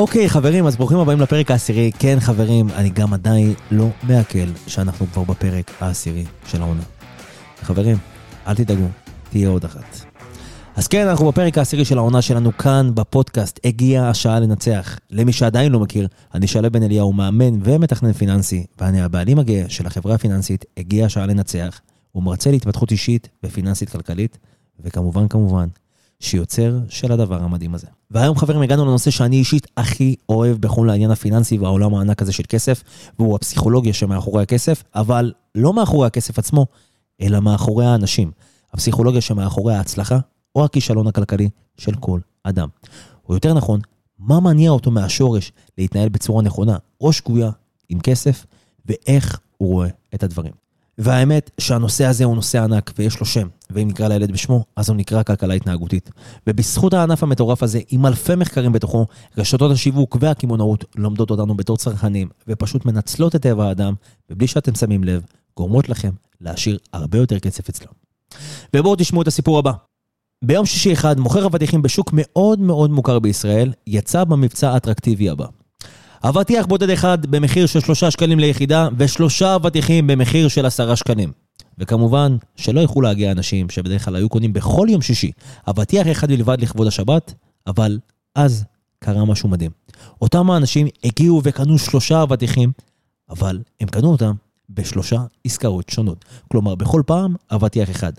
אוקיי, חברים, אז ברוכים הבאים לפרק העשירי. כן, חברים, אני גם עדיין לא מעכל שאנחנו כבר בפרק העשירי של העונה. חברים, אל תדאגו, תהיה עוד אחת. אז כן, אנחנו בפרק העשירי של העונה שלנו כאן בפודקאסט, הגיעה השעה לנצח. למי שעדיין לא מכיר, אני שלב בן אליהו, מאמן ומתכנן פיננסי, ואני הבעלים הגאה של החברה הפיננסית, הגיעה השעה לנצח. הוא מרצה להתפתחות אישית ופיננסית כלכלית, וכמובן, כמובן, שיוצר של הדבר המדהים הזה. והיום חברים הגענו לנושא שאני אישית הכי אוהב בכל העניין הפיננסי והעולם הענק הזה של כסף, והוא הפסיכולוגיה שמאחורי הכסף, אבל לא מאחורי הכסף עצמו, אלא מאחורי האנשים. הפסיכולוגיה שמאחורי ההצלחה או הכישלון הכלכלי של כל אדם. או יותר נכון, מה מניע אותו מהשורש להתנהל בצורה נכונה או שגויה עם כסף, ואיך הוא רואה את הדברים. והאמת שהנושא הזה הוא נושא ענק ויש לו שם, ואם נקרא לילד בשמו, אז הוא נקרא כלכלה התנהגותית. ובזכות הענף המטורף הזה, עם אלפי מחקרים בתוכו, רשתות השיווק והקמעונאות לומדות אותנו בתור צרכנים, ופשוט מנצלות את טבע האדם, ובלי שאתם שמים לב, גורמות לכם להשאיר הרבה יותר כסף אצלם. ובואו תשמעו את הסיפור הבא. ביום שישי אחד, מוכר אבטיחים בשוק מאוד מאוד מוכר בישראל, יצא במבצע האטרקטיבי הבא. אבטיח בודד אחד במחיר של שלושה שקלים ליחידה, ושלושה אבטיחים במחיר של עשרה שקלים. וכמובן, שלא יוכלו להגיע אנשים שבדרך כלל היו קונים בכל יום שישי אבטיח אחד בלבד לכבוד השבת, אבל אז קרה משהו מדהים. אותם האנשים הגיעו וקנו שלושה אבטיחים, אבל הם קנו אותם בשלושה עסקאות שונות. כלומר, בכל פעם אבטיח אחד.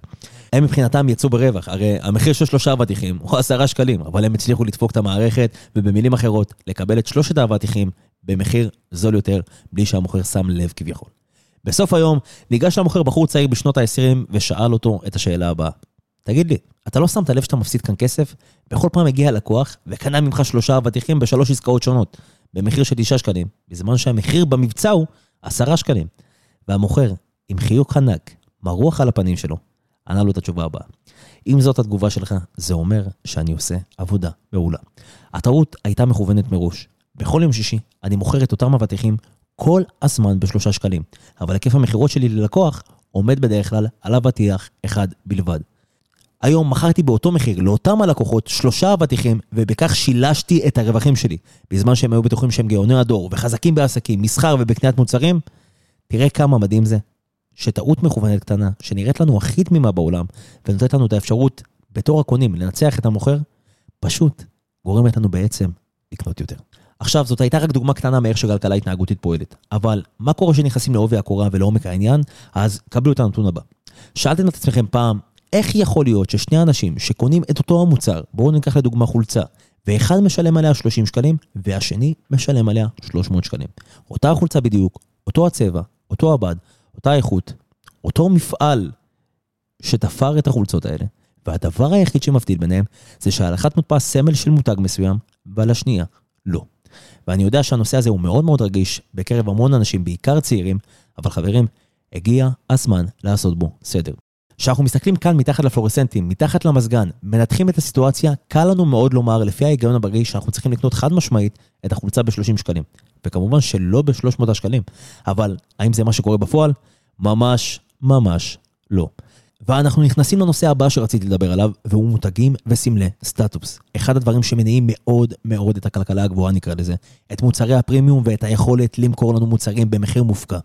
הם מבחינתם יצאו ברווח, הרי המחיר של שלושה אבטיחים הוא עשרה שקלים, אבל הם הצליחו לדפוק את המערכת, ובמילים אחרות, לקבל את שלושת האבטיחים במחיר זול יותר, בלי שהמוכר שם לב כביכול. בסוף היום, ניגש למוכר בחור צעיר בשנות ה-20 ושאל אותו את השאלה הבאה. תגיד לי, אתה לא שמת לב שאתה מפסיד כאן כסף? בכל פעם הגיע לקוח וקנה ממך שלושה אבטיחים בשלוש עסקאות שונות, במחיר של תשעה שקלים, בזמן שהמחיר במבצע הוא עשרה שקלים. והמוכר, עם חיוך ענק, מרוח על הפנים שלו, ענה לו את התשובה הבאה. אם זאת התגובה שלך, זה אומר שאני עושה עבודה מעולה. הטעות הייתה מכוונת מראש. בכל יום שישי אני מוכר את אותם אבטיחים כל הזמן בשלושה שקלים, אבל היקף המכירות שלי ללקוח עומד בדרך כלל על אבטיח אחד בלבד. היום מכרתי באותו מחיר לאותם הלקוחות שלושה אבטיחים, ובכך שילשתי את הרווחים שלי. בזמן שהם היו בטוחים שהם גאוני הדור, וחזקים בעסקים, מסחר ובקניית מוצרים, תראה כמה מדהים זה, שטעות מכוונת קטנה, שנראית לנו הכי תמימה בעולם, ונותנת לנו את האפשרות, בתור הקונים, לנצח את המוכר, פשוט גורמת לנו בעצם לקנות יותר. עכשיו, זאת הייתה רק דוגמה קטנה מאיך שכלכלה התנהגותית פועלת. אבל מה קורה כשנכנסים לעובי הקורה ולעומק העניין? אז קבלו את הנתון הבא. שאלתם את עצמכם פעם, איך יכול להיות ששני אנשים שקונים את אותו המוצר, בואו ניקח לדוגמה חולצה, ואחד משלם עליה 30 שקלים, והשני משלם עליה 300 שקלים. אותה החולצה בדיוק, אותו הצבע, אותו הבד, אותה איכות, אותו מפעל שתפר את החולצות האלה, והדבר היחיד שמבדיל ביניהם זה שעל אחת מודפס סמל של מותג מסוים, ועל השנייה לא. ואני יודע שהנושא הזה הוא מאוד מאוד רגיש בקרב המון אנשים, בעיקר צעירים, אבל חברים, הגיע הזמן לעשות בו סדר. כשאנחנו מסתכלים כאן מתחת לפלורסנטים, מתחת למזגן, מנתחים את הסיטואציה, קל לנו מאוד לומר, לפי ההיגיון הבריא, שאנחנו צריכים לקנות חד משמעית את החולצה ב-30 שקלים. וכמובן שלא ב-300 שקלים. אבל האם זה מה שקורה בפועל? ממש, ממש לא. ואנחנו נכנסים לנושא הבא שרציתי לדבר עליו, והוא מותגים וסמלי סטטוס. אחד הדברים שמניעים מאוד מאוד את הכלכלה הגבוהה נקרא לזה, את מוצרי הפרימיום ואת היכולת למכור לנו מוצרים במחיר מופקע.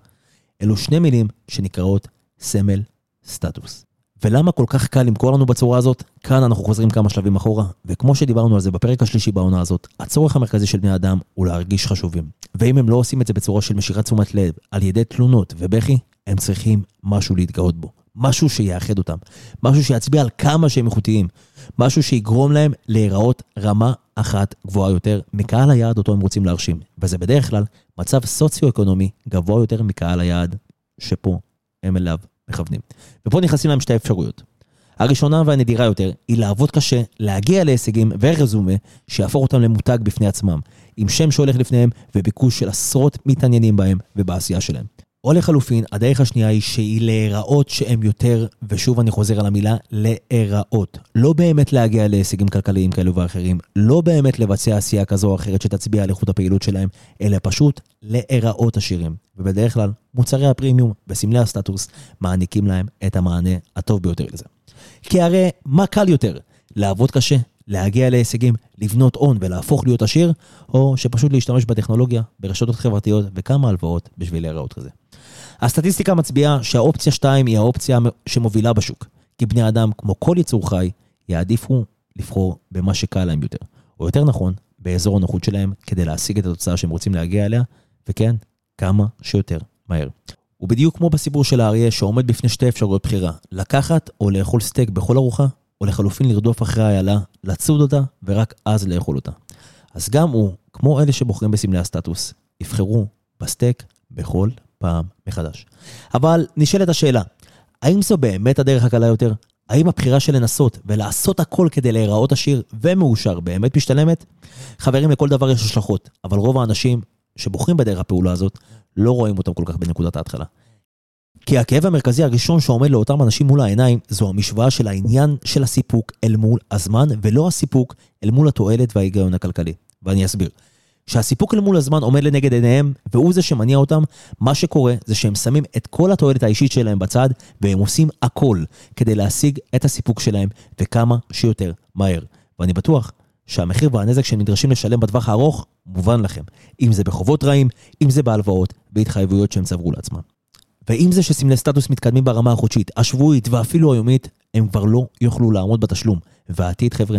אלו שני מילים שנקראות סמל סטטוס. ולמה כל כך קל למכור לנו בצורה הזאת? כאן אנחנו חוזרים כמה שלבים אחורה, וכמו שדיברנו על זה בפרק השלישי בעונה הזאת, הצורך המרכזי של בני אדם הוא להרגיש חשובים. ואם הם לא עושים את זה בצורה של משיכת תשומת לב, על ידי תלונות ובכי, הם צריכים משהו להתגאות בו. משהו שיאחד אותם. משהו שיצביע על כמה שהם איכותיים. משהו שיגרום להם להיראות רמה אחת גבוהה יותר מקהל היעד אותו הם רוצים להרשים. וזה בדרך כלל מצב סוציו-אקונומי גבוה יותר מקהל היעד שפה הם אליו מכוונים. ופה נכנסים להם שתי אפשרויות. הראשונה והנדירה יותר היא לעבוד קשה, להגיע להישגים ורזומה שיהפוך אותם למותג בפני עצמם, עם שם שהולך לפניהם וביקוש של עשרות מתעניינים בהם ובעשייה שלהם. או לחלופין, הדרך השנייה היא שהיא להיראות שהם יותר, ושוב אני חוזר על המילה, להיראות. לא באמת להגיע להישגים כלכליים כאלו ואחרים, לא באמת לבצע עשייה כזו או אחרת שתצביע על איכות הפעילות שלהם, אלא פשוט להיראות עשירים. ובדרך כלל, מוצרי הפרימיום וסמלי הסטטוס מעניקים להם את המענה הטוב ביותר לזה. כי הרי מה קל יותר? לעבוד קשה, להגיע להישגים, לבנות הון ולהפוך להיות עשיר, או שפשוט להשתמש בטכנולוגיה, ברשתות חברתיות וכמה הלוואות בשביל להיראות כזה. הסטטיסטיקה מצביעה שהאופציה 2 היא האופציה שמובילה בשוק, כי בני אדם, כמו כל יצור חי, יעדיפו לבחור במה שקל להם יותר, או יותר נכון, באזור הנוחות שלהם, כדי להשיג את התוצאה שהם רוצים להגיע אליה, וכן, כמה שיותר מהר. ובדיוק כמו בסיפור של האריה שעומד בפני שתי אפשרויות בחירה, לקחת או לאכול סטייק בכל ארוחה, או לחלופין לרדוף אחרי האיילה, לצוד אותה, ורק אז לאכול אותה. אז גם הוא, כמו אלה שבוחרים בסמלי הסטטוס, יבחרו בסטייק בכל פעם מחדש. אבל נשאלת השאלה, האם זו באמת הדרך הקלה יותר? האם הבחירה של לנסות ולעשות הכל כדי להיראות עשיר ומאושר באמת משתלמת? חברים, לכל דבר יש השלכות, אבל רוב האנשים שבוחרים בדרך הפעולה הזאת, לא רואים אותם כל כך בנקודת ההתחלה. כי הכאב המרכזי הראשון שעומד לאותם אנשים מול העיניים, זו המשוואה של העניין של הסיפוק אל מול הזמן, ולא הסיפוק אל מול התועלת וההיגיון הכלכלי. ואני אסביר. כשהסיפוק אל מול הזמן עומד לנגד עיניהם, והוא זה שמניע אותם, מה שקורה זה שהם שמים את כל התועלת האישית שלהם בצד, והם עושים הכל כדי להשיג את הסיפוק שלהם, וכמה שיותר מהר. ואני בטוח שהמחיר והנזק שהם נדרשים לשלם בטווח הארוך, מובן לכם. אם זה בחובות רעים, אם זה בהלוואות, בהתחייבויות שהם צברו לעצמם. ואם זה שסמלי סטטוס מתקדמים ברמה החודשית, השבועית ואפילו היומית, הם כבר לא יוכלו לעמוד בתשלום. והעתיד, חבר'ה,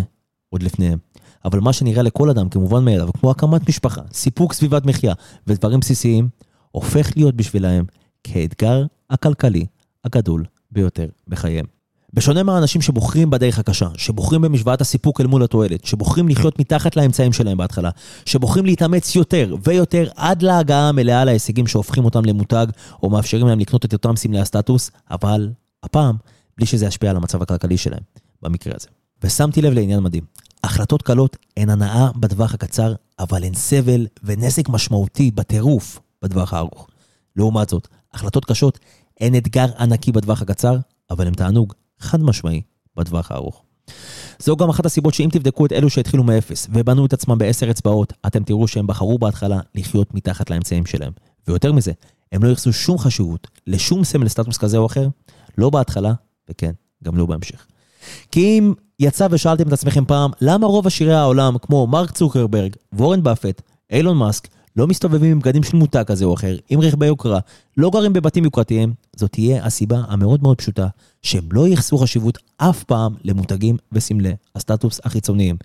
עוד לפניהם. אבל מה שנראה לכל אדם כמובן מאליו, כמו הקמת משפחה, סיפוק סביבת מחיה ודברים בסיסיים, הופך להיות בשבילהם כאתגר הכלכלי הגדול ביותר בחייהם. בשונה מהאנשים שבוחרים בדרך הקשה, שבוחרים במשוואת הסיפוק אל מול התועלת, שבוחרים לחיות מתחת לאמצעים שלהם בהתחלה, שבוחרים להתאמץ יותר ויותר עד להגעה המלאה להישגים שהופכים אותם למותג, או מאפשרים להם לקנות את אותם סמלי הסטטוס, אבל הפעם, בלי שזה ישפיע על המצב הכלכלי שלהם, במקרה הזה. ושמתי לב לעניין מדהים, החלטות קלות הן הנאה בטווח הקצר, אבל הן סבל ונזק משמעותי בטירוף בטווח הארוך. לעומת זאת, החלטות קשות הן אתגר ענקי בטווח הקצר, אבל הן תענוג חד משמעי בטווח הארוך. זו גם אחת הסיבות שאם תבדקו את אלו שהתחילו מאפס ובנו את עצמם בעשר אצבעות, אתם תראו שהם בחרו בהתחלה לחיות מתחת לאמצעים שלהם. ויותר מזה, הם לא ייחסו שום חשיבות לשום סמל סטטוס כזה או אחר, לא בהתחלה, וכן, גם לא בהמשך. כי אם יצא ושאלתם את עצמכם פעם, למה רוב עשירי העולם, כמו מרק צוקרברג, וורן באפט, אילון מאסק, לא מסתובבים עם בגדים של מותג כזה או אחר, עם רכבי יוקרה, לא גרים בבתים יוקרתיים, זאת תהיה הסיבה המאוד מאוד פשוטה, שהם לא ייחסו חשיבות אף פעם למותגים וסמלי הסטטוס החיצוניים,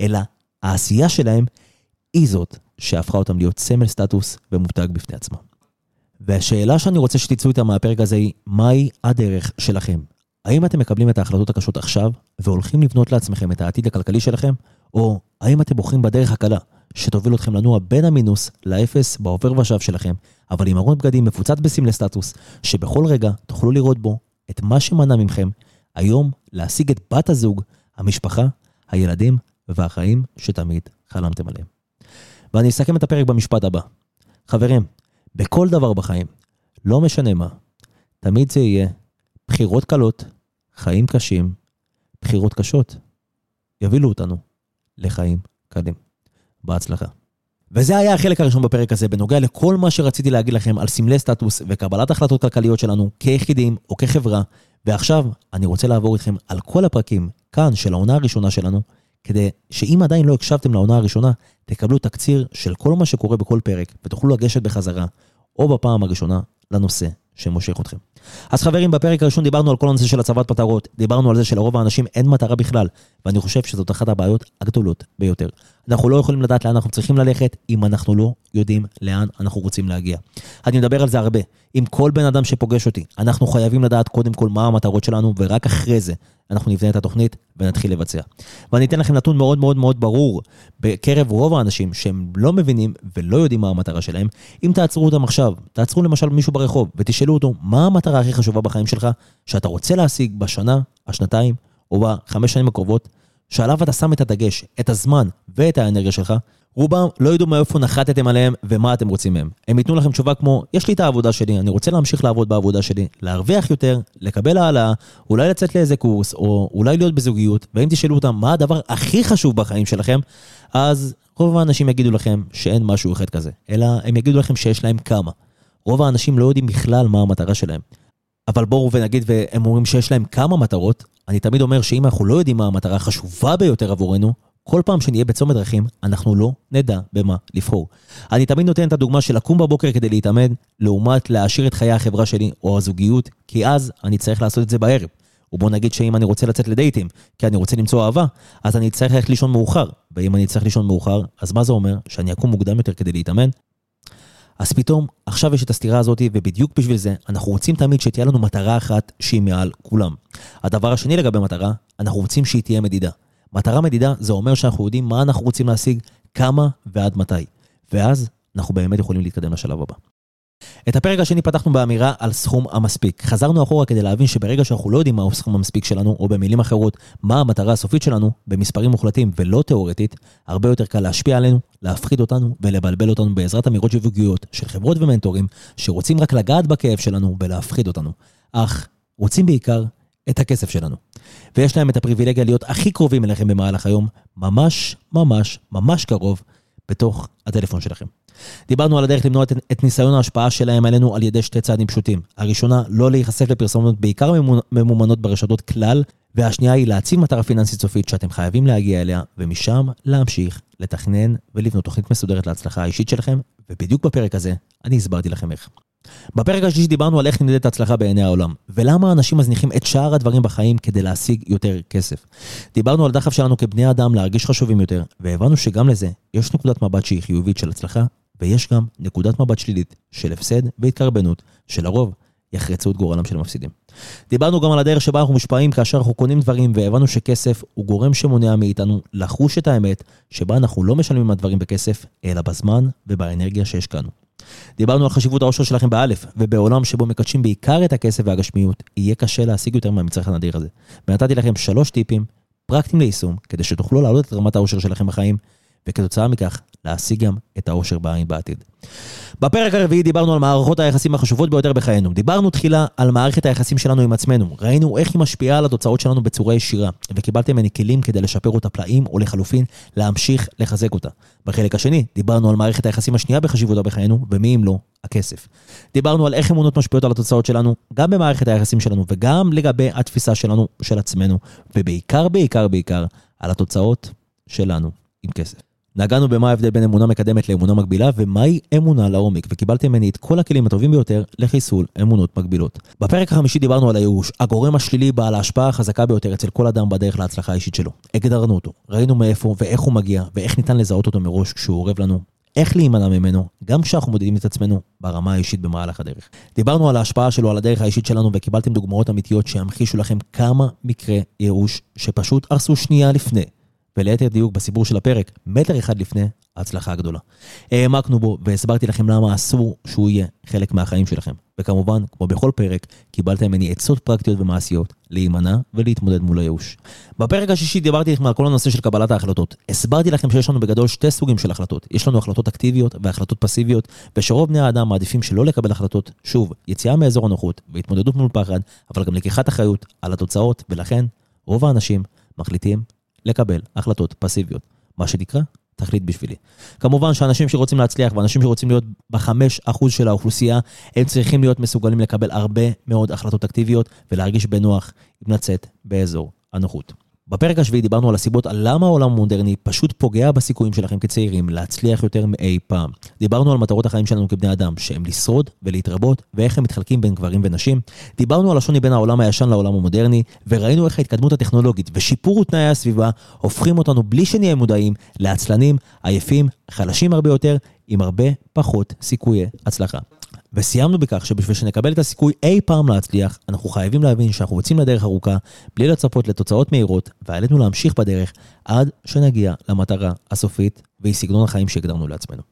אלא העשייה שלהם היא זאת שהפכה אותם להיות סמל סטטוס ומותג בפני עצמם. והשאלה שאני רוצה שתצאו איתה מהפרק הזה היא, מהי הדרך שלכם? האם אתם מקבלים את ההחלטות הקשות עכשיו, והולכים לבנות לעצמכם את העתיד הכלכלי שלכם, או האם אתם בוחרים בדרך הקלה, שתוביל אתכם לנוע בין המינוס לאפס בעובר ושב שלכם, אבל עם ארון בגדים מפוצץ בסמלי סטטוס, שבכל רגע תוכלו לראות בו את מה שמנע מכם היום להשיג את בת הזוג, המשפחה, הילדים והחיים שתמיד חלמתם עליהם. ואני אסכם את הפרק במשפט הבא. חברים, בכל דבר בחיים, לא משנה מה, תמיד זה יהיה בחירות קלות, חיים קשים, בחירות קשות, יובילו אותנו לחיים קלים. בהצלחה. וזה היה החלק הראשון בפרק הזה, בנוגע לכל מה שרציתי להגיד לכם על סמלי סטטוס וקבלת החלטות כלכליות שלנו כיחידים או כחברה. ועכשיו אני רוצה לעבור איתכם על כל הפרקים כאן של העונה הראשונה שלנו, כדי שאם עדיין לא הקשבתם לעונה הראשונה, תקבלו תקציר של כל מה שקורה בכל פרק, ותוכלו לגשת בחזרה, או בפעם הראשונה, לנושא שמושך אתכם. אז חברים, בפרק הראשון דיברנו על כל הנושא של הצבת מטרות, דיברנו על זה שלרוב האנשים אין מטרה בכלל, ואני חושב שזאת אחת הבעיות הגדולות ביותר. אנחנו לא יכולים לדעת לאן אנחנו צריכים ללכת, אם אנחנו לא יודעים לאן אנחנו רוצים להגיע. אני מדבר על זה הרבה. עם כל בן אדם שפוגש אותי, אנחנו חייבים לדעת קודם כל מה המטרות שלנו, ורק אחרי זה אנחנו נבנה את התוכנית ונתחיל לבצע. ואני אתן לכם נתון מאוד מאוד מאוד ברור בקרב רוב האנשים שהם לא מבינים ולא יודעים מה המטרה שלהם. אם תעצרו אותם עכשיו, תעצרו למשל מישהו ברחוב ותשאלו אותו מה המטרה הכי חשובה בחיים שלך שאתה רוצה להשיג בשנה, השנתיים או בחמש שנים הקרובות, שעליו אתה שם את הדגש, את הזמן ואת האנרגיה שלך, רובם לא ידעו מאיפה נחתתם עליהם ומה אתם רוצים מהם. הם ייתנו לכם תשובה כמו, יש לי את העבודה שלי, אני רוצה להמשיך לעבוד בעבודה שלי, להרוויח יותר, לקבל העלאה, אולי לצאת לאיזה קורס, או אולי להיות בזוגיות, ואם תשאלו אותם מה הדבר הכי חשוב בחיים שלכם, אז רוב האנשים יגידו לכם שאין משהו אחד כזה, אלא הם יגידו לכם שיש להם כמה. רוב האנשים לא יודעים בכלל מה המטרה שלהם. אבל בואו ונגיד והם אומרים שיש להם כמה מטרות, אני תמיד אומר שאם אנחנו לא יודעים מה המטרה החשובה ביותר עבורנו, כל פעם שנהיה בצומת דרכים, אנחנו לא נדע במה לבחור. אני תמיד נותן את הדוגמה של לקום בבוקר כדי להתאמן, לעומת להעשיר את חיי החברה שלי או הזוגיות, כי אז אני צריך לעשות את זה בערב. ובוא נגיד שאם אני רוצה לצאת לדייטים, כי אני רוצה למצוא אהבה, אז אני צריך ללכת לישון מאוחר. ואם אני צריך לישון מאוחר, אז מה זה אומר? שאני אקום מוקדם יותר כדי להתאמן? אז פתאום, עכשיו יש את הסתירה הזאת, ובדיוק בשביל זה, אנחנו רוצים תמיד שתהיה לנו מטרה אחת שהיא מעל כולם. הדבר השני לגבי מטרה, אנחנו רוצים שהיא תהיה מדידה. מטרה מדידה זה אומר שאנחנו יודעים מה אנחנו רוצים להשיג, כמה ועד מתי. ואז אנחנו באמת יכולים להתקדם לשלב הבא. את הפרק השני פתחנו באמירה על סכום המספיק. חזרנו אחורה כדי להבין שברגע שאנחנו לא יודעים מהו סכום המספיק שלנו, או במילים אחרות, מה המטרה הסופית שלנו, במספרים מוחלטים ולא תאורטית, הרבה יותר קל להשפיע עלינו, להפחיד אותנו ולבלבל אותנו בעזרת אמירות שיווקיות של חברות ומנטורים, שרוצים רק לגעת בכאב שלנו ולהפחיד אותנו. אך רוצים בעיקר את הכסף שלנו. ויש להם את הפריבילגיה להיות הכי קרובים אליכם במהלך היום, ממש, ממש, ממש קרוב, בתוך הטלפון שלכם. דיברנו על הדרך למנוע את, את ניסיון ההשפעה שלהם עלינו על ידי שתי צעדים פשוטים. הראשונה, לא להיחשף לפרסומות בעיקר ממומנות ברשתות כלל, והשנייה היא להציב מטרה פיננסית סופית שאתם חייבים להגיע אליה, ומשם להמשיך לתכנן ולבנות תוכנית מסודרת להצלחה האישית שלכם, ובדיוק בפרק הזה אני הסברתי לכם איך. בפרק השלישי דיברנו על איך נמדדת הצלחה בעיני העולם, ולמה אנשים מזניחים את שאר הדברים בחיים כדי להשיג יותר כסף. דיברנו על דחף שלנו כבני אדם להרגיש חשובים יותר, והבנו שגם לזה יש נקודת מבט שהיא חיובית של הצלחה, ויש גם נקודת מבט שלילית של הפסד והתקרבנות, שלרוב יחרצו את גורלם של המפסידים. דיברנו גם על הדרך שבה אנחנו מושפעים כאשר אנחנו קונים דברים, והבנו שכסף הוא גורם שמונע מאיתנו לחוש את האמת, שבה אנחנו לא משלמים על דברים בכסף, אלא בזמן ובאנרגיה שהשקענו. דיברנו על חשיבות העושר שלכם באלף, ובעולם שבו מקדשים בעיקר את הכסף והגשמיות, יהיה קשה להשיג יותר מהמצרך הנדיר הזה. ונתתי לכם שלוש טיפים פרקטיים ליישום, כדי שתוכלו להעלות את רמת העושר שלכם בחיים, וכתוצאה מכך, להשיג גם את העושר בעין בעתיד. בפרק הרביעי דיברנו על מערכות היחסים החשובות ביותר בחיינו. דיברנו תחילה על מערכת היחסים שלנו עם עצמנו. ראינו איך היא משפיעה על התוצאות שלנו בצורה ישירה, וקיבלתם ממני כלים כדי לשפר אותה פלאים, או לחלופין, להמשיך לחזק אותה. בחלק השני, דיברנו על מערכת היחסים השנייה בחשיבותה בחיינו, ומי אם לא, הכסף. דיברנו על איך אמונות משפיעות על התוצאות שלנו, גם במערכת היחסים שלנו, וגם לגבי התפיסה שלנו, של עצמנו, ובעיקר, בעיקר, בעיקר, על התוצאות שלנו עם כסף. נגענו במה ההבדל בין אמונה מקדמת לאמונה מגבילה, ומהי אמונה לעומק, וקיבלתם ממני את כל הכלים הטובים ביותר לחיסול אמונות מגבילות. בפרק החמישי דיברנו על הייאוש, הגורם השלילי בעל ההשפעה החזקה ביותר אצל כל אדם בדרך להצלחה האישית שלו. הגדרנו אותו, ראינו מאיפה ואיך הוא מגיע, ואיך ניתן לזהות אותו מראש כשהוא אורב לנו, איך להימנע ממנו, גם כשאנחנו מודדים את עצמנו ברמה האישית במהלך הדרך. דיברנו על ההשפעה שלו על הדרך האישית שלנו וקיבלתם דוגמאות אמיתיות שימחישו לכם כמה מקרי ייאוש שפשוט הרסו שנייה לפני וליתר דיוק בסיפור של הפרק, מטר אחד לפני ההצלחה הגדולה. העמקנו בו והסברתי לכם למה אסור שהוא יהיה חלק מהחיים שלכם. וכמובן, כמו בכל פרק, קיבלתם ממני עצות פרקטיות ומעשיות להימנע ולהתמודד מול הייאוש. בפרק השישי דיברתי לכם על כל הנושא של קבלת ההחלטות. הסברתי לכם שיש לנו בגדול שתי סוגים של החלטות. יש לנו החלטות אקטיביות והחלטות פסיביות, ושרוב בני האדם מעדיפים שלא לקבל החלטות. שוב, יציאה מאזור הנוחות והתמודדות מול פחד, אבל גם לקיחת אחריות על התוצאות, ולכן רוב האנשים מחליטים לקבל החלטות פסיביות. מה שנקרא, תחליט בשבילי. כמובן שאנשים שרוצים להצליח ואנשים שרוצים להיות בחמש אחוז של האוכלוסייה, הם צריכים להיות מסוגלים לקבל הרבה מאוד החלטות אקטיביות ולהרגיש בנוח עם לצאת באזור הנוחות. בפרק השביעי דיברנו על הסיבות על למה העולם המודרני פשוט פוגע בסיכויים שלכם כצעירים להצליח יותר מאי פעם. דיברנו על מטרות החיים שלנו כבני אדם, שהם לשרוד ולהתרבות, ואיך הם מתחלקים בין גברים ונשים. דיברנו על השוני בין העולם הישן לעולם המודרני, וראינו איך ההתקדמות הטכנולוגית ושיפור תנאי הסביבה הופכים אותנו בלי שנהיה מודעים לעצלנים, עייפים, חלשים הרבה יותר, עם הרבה פחות סיכויי הצלחה. וסיימנו בכך שבשביל שנקבל את הסיכוי אי פעם להצליח, אנחנו חייבים להבין שאנחנו יוצאים לדרך ארוכה, בלי לצפות לתוצאות מהירות, ועלינו להמשיך בדרך עד שנגיע למטרה הסופית והיא סגנון החיים שהגדרנו לעצמנו.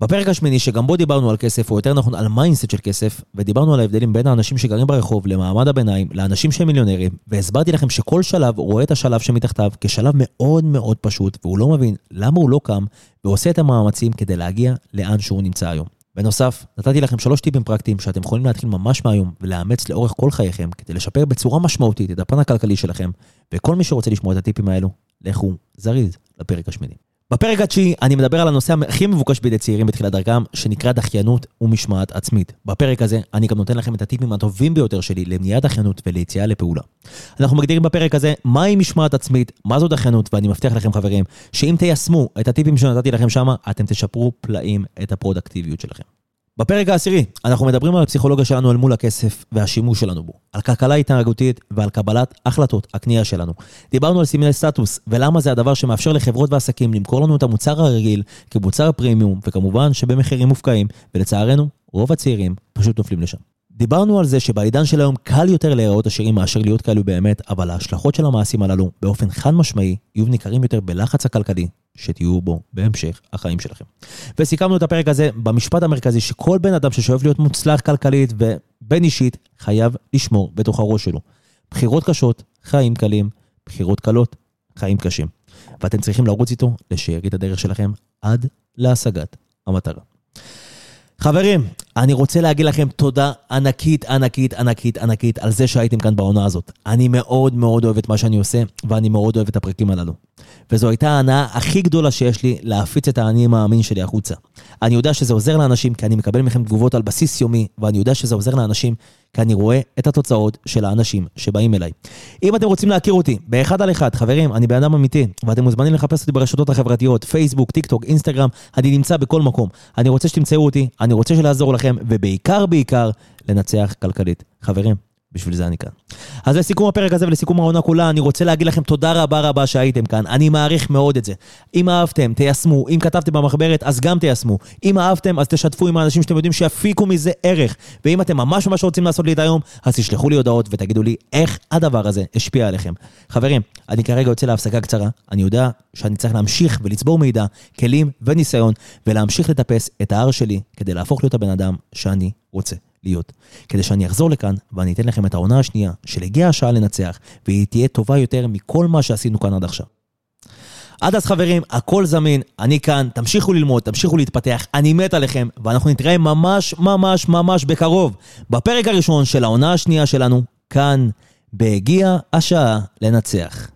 בפרק השמיני, שגם בו דיברנו על כסף, או יותר נכון על mindset של כסף, ודיברנו על ההבדלים בין האנשים שגרים ברחוב למעמד הביניים, לאנשים שהם מיליונרים, והסברתי לכם שכל שלב רואה את השלב שמתחתיו כשלב מאוד מאוד פשוט, והוא לא מבין למה הוא לא קם, ועושה את המאמצים כדי להגיע לאן שהוא נמצא היום. בנוסף, נתתי לכם שלוש טיפים פרקטיים שאתם יכולים להתחיל ממש מהיום ולאמץ לאורך כל חייכם כדי לשפר בצורה משמעותית את הפן הכלכלי שלכם, וכל מי שרוצה לשמוע את הטיפים האלו, לכו זריז לפרק השמיני. בפרק התשיעי אני מדבר על הנושא הכי מבוקש בידי צעירים בתחילת דרכם, שנקרא דחיינות ומשמעת עצמית. בפרק הזה אני גם נותן לכם את הטיפים הטובים ביותר שלי למניעת דחיינות וליציאה לפעולה. אנחנו מגדירים בפרק הזה מהי משמעת עצמית, מה זו דחיינות, ואני מבטיח לכם חברים, שאם תיישמו את הטיפים שנתתי לכם שמה, אתם תשפרו פלאים את הפרודקטיביות שלכם. בפרק העשירי, אנחנו מדברים על הפסיכולוגיה שלנו אל מול הכסף והשימוש שלנו בו, על כלכלה התנהגותית ועל קבלת החלטות הקנייה שלנו. דיברנו על סימני סטטוס, ולמה זה הדבר שמאפשר לחברות ועסקים למכור לנו את המוצר הרגיל כמוצר פרימיום, וכמובן שבמחירים מופקעים, ולצערנו, רוב הצעירים פשוט נופלים לשם. דיברנו על זה שבעידן של היום קל יותר להיראות עשירים מאשר להיות כאלו באמת, אבל ההשלכות של המעשים הללו באופן חד משמעי יהיו ניכרים יותר בלחץ הכלכלי שתהיו בו בהמשך החיים שלכם. וסיכמנו את הפרק הזה במשפט המרכזי שכל בן אדם ששואף להיות מוצלח כלכלית ובין אישית חייב לשמור בתוך הראש שלו. בחירות קשות, חיים קלים, בחירות קלות, חיים קשים. ואתם צריכים לרוץ איתו לשארית הדרך שלכם עד להשגת המטרה. חברים, אני רוצה להגיד לכם תודה ענקית, ענקית, ענקית, ענקית על זה שהייתם כאן בעונה הזאת. אני מאוד מאוד אוהב את מה שאני עושה, ואני מאוד אוהב את הפרקים הללו. וזו הייתה ההנאה הכי גדולה שיש לי להפיץ את האני המאמין שלי החוצה. אני יודע שזה עוזר לאנשים, כי אני מקבל מכם תגובות על בסיס יומי, ואני יודע שזה עוזר לאנשים, כי אני רואה את התוצאות של האנשים שבאים אליי. אם אתם רוצים להכיר אותי, באחד על אחד, חברים, אני בן אדם אמיתי, ואתם מוזמנים לחפש אותי ברשתות החברתיות, פייסבוק, טיק טוק, אינסטגרם, אני נמצא בכל מקום. אני רוצה שתמצאו אותי, אני רוצה שלעזור לכם, ובעיקר בעיקר, לנצח כלכלית. חברים, בשביל זה אני כאן. אז לסיכום הפרק הזה ולסיכום העונה כולה, אני רוצה להגיד לכם תודה רבה רבה שהייתם כאן. אני מעריך מאוד את זה. אם אהבתם, תיישמו. אם כתבתם במחברת, אז גם תיישמו. אם אהבתם, אז תשתפו עם האנשים שאתם יודעים שיפיקו מזה ערך. ואם אתם ממש ממש רוצים לעשות לי את היום, אז תשלחו לי הודעות ותגידו לי איך הדבר הזה השפיע עליכם. חברים, אני כרגע יוצא להפסקה קצרה. אני יודע שאני צריך להמשיך ולצבור מידע, כלים וניסיון, ולהמשיך לטפס את ההר שלי כדי להפוך להיות הבן אדם שאני רוצה. להיות. כדי שאני אחזור לכאן ואני אתן לכם את העונה השנייה של הגיעה השעה לנצח, והיא תהיה טובה יותר מכל מה שעשינו כאן עד עכשיו. עד אז חברים, הכל זמין, אני כאן, תמשיכו ללמוד, תמשיכו להתפתח, אני מת עליכם, ואנחנו נתראה ממש ממש ממש בקרוב, בפרק הראשון של העונה השנייה שלנו, כאן, בהגיע השעה לנצח.